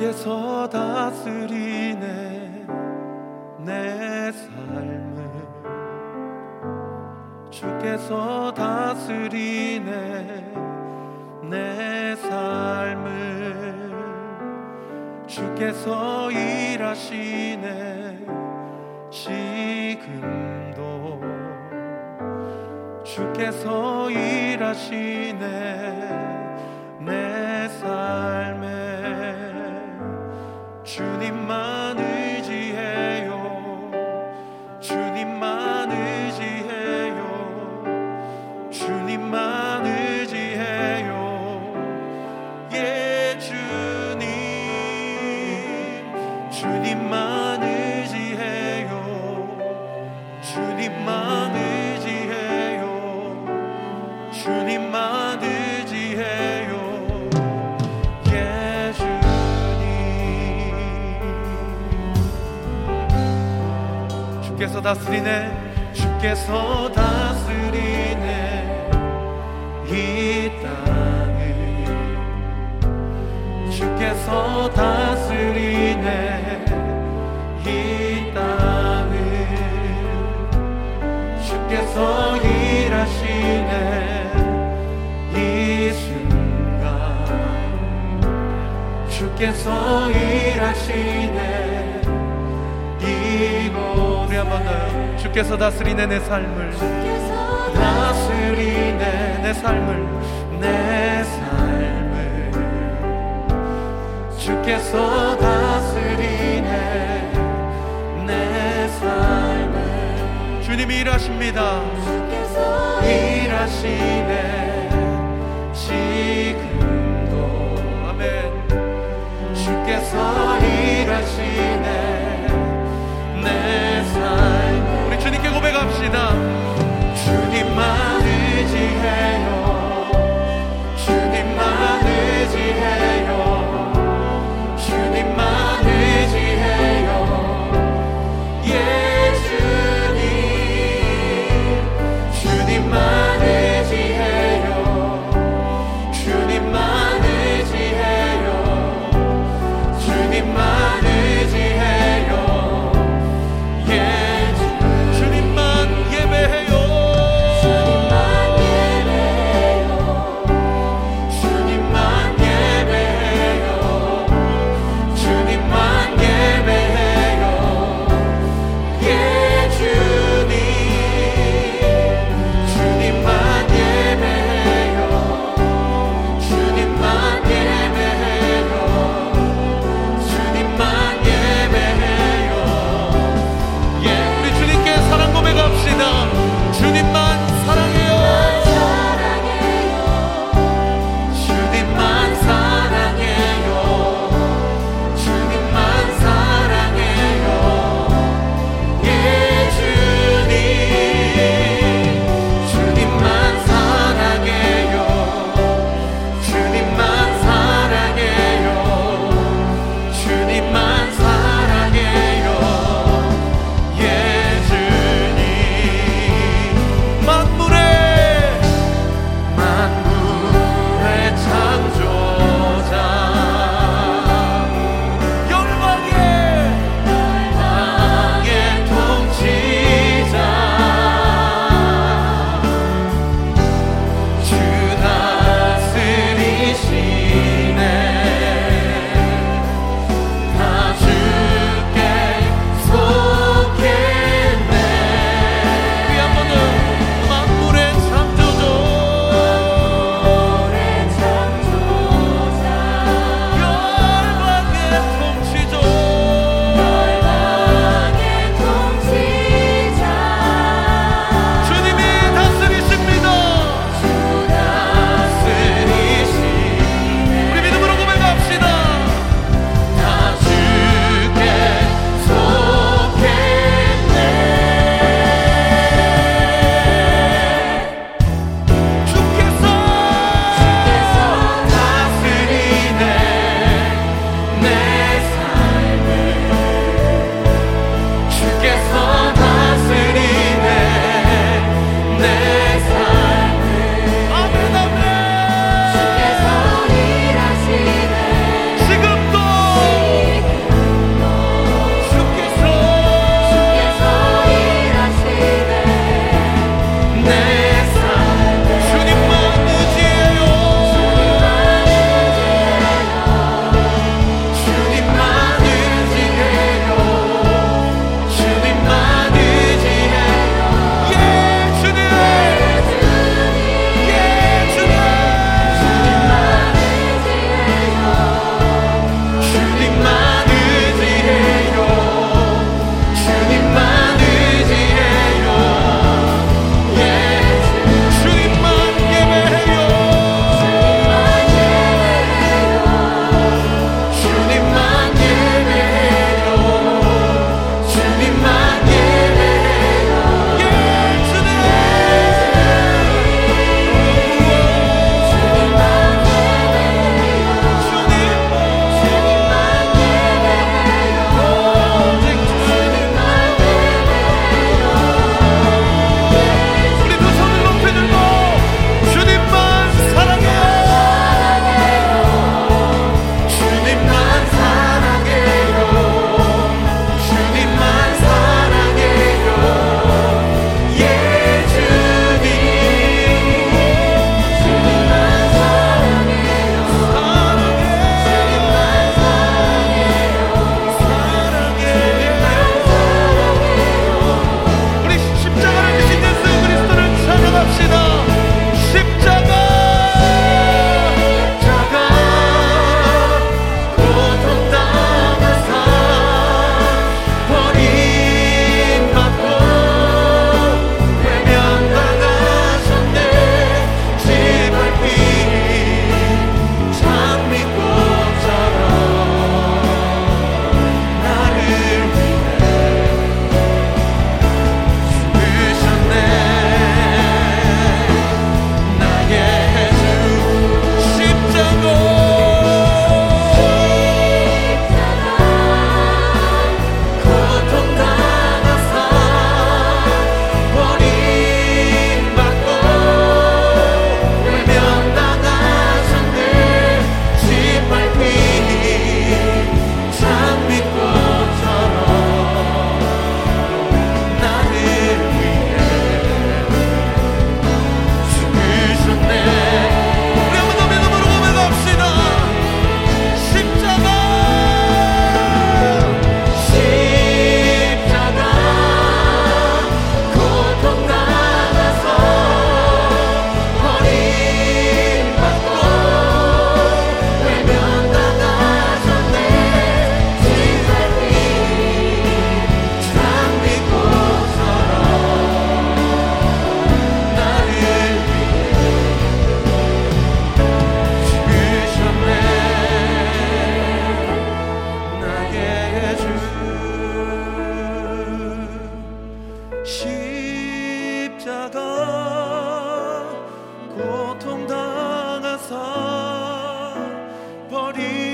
주께서 다스리네 내 삶을. 주께서 다스리네 내 삶을. 주께서 일하시네 지금도. 주께서 일하시네 내 삶에 주님만 의지해요. 주님만 의지해요. 다스리네. 주께서 다스리네. 이 땅을 주께서 다스리네 주께서 일하시네. 이 순간 주께서 일하시네. 이곳 우리 한번 더요 주께서 다스리네 내 삶을. 다스리네 내 삶을. 내 삶을. 주께서 다스리네 내 삶을 주님이 일하십니다. 일하시네. 지금도. 아멘. 주께서 일하시네. 내 삶. 우리 주님께 고백합시다 about it.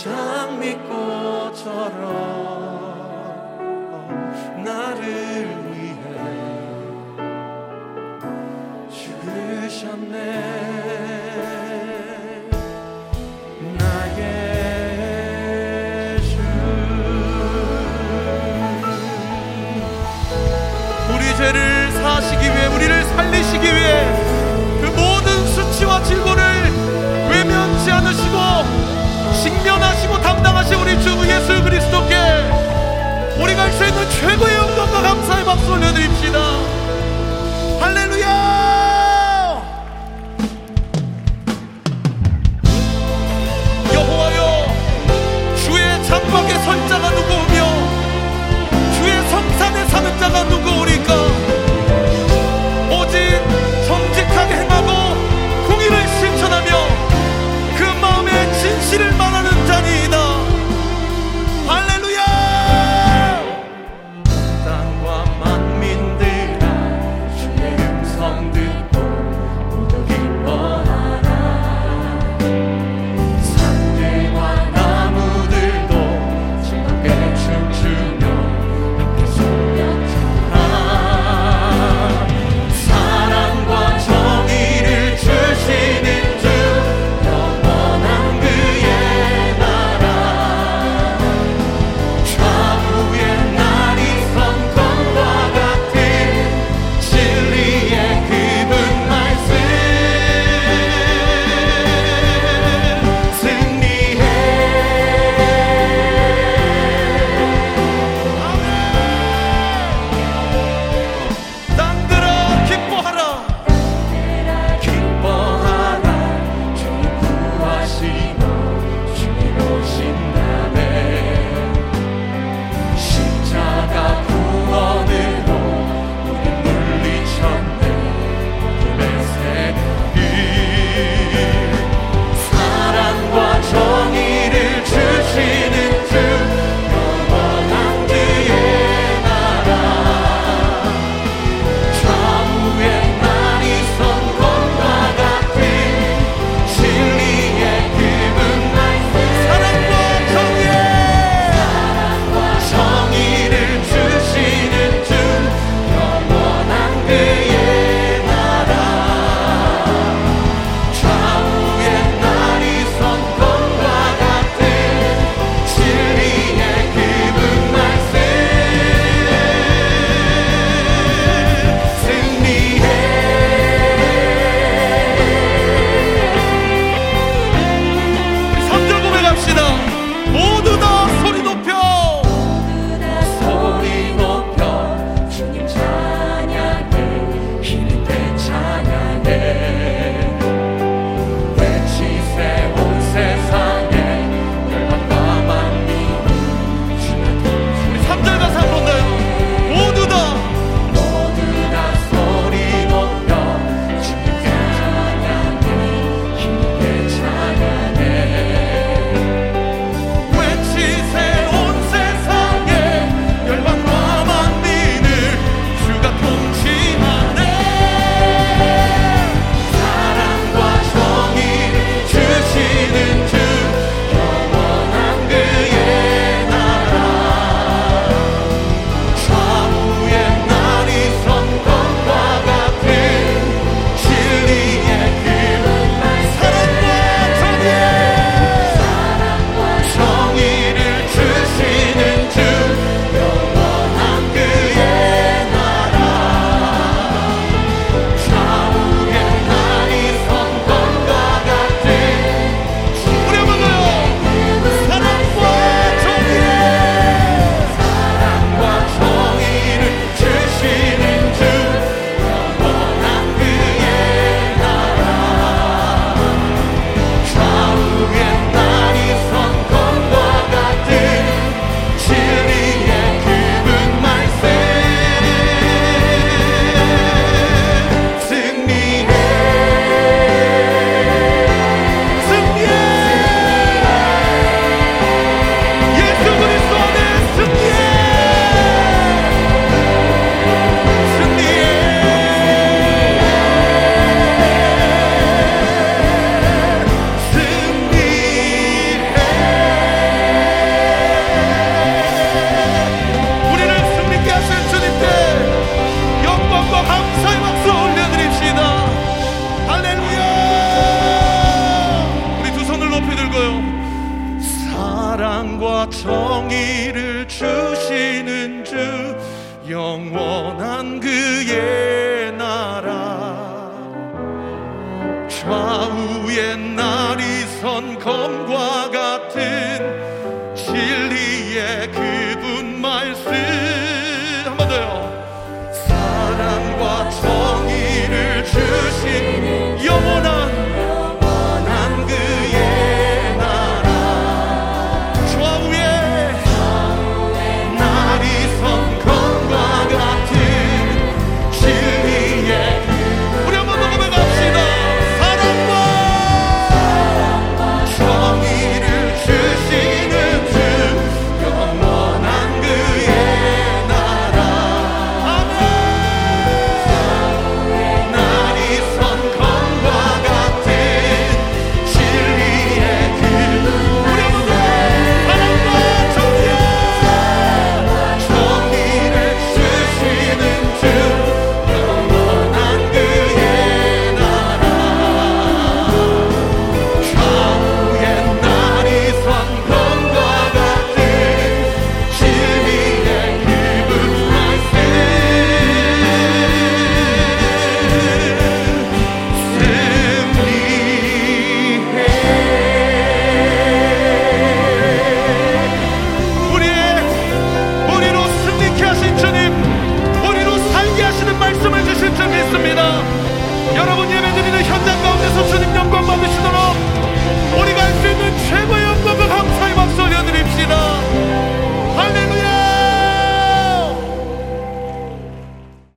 장미꽃처럼 나를 위해 죽으셨네. 우리 죄를 사시기 위해 우리를 살리시기 위해 최고의 영광과 감사의 박수 올려드립시다.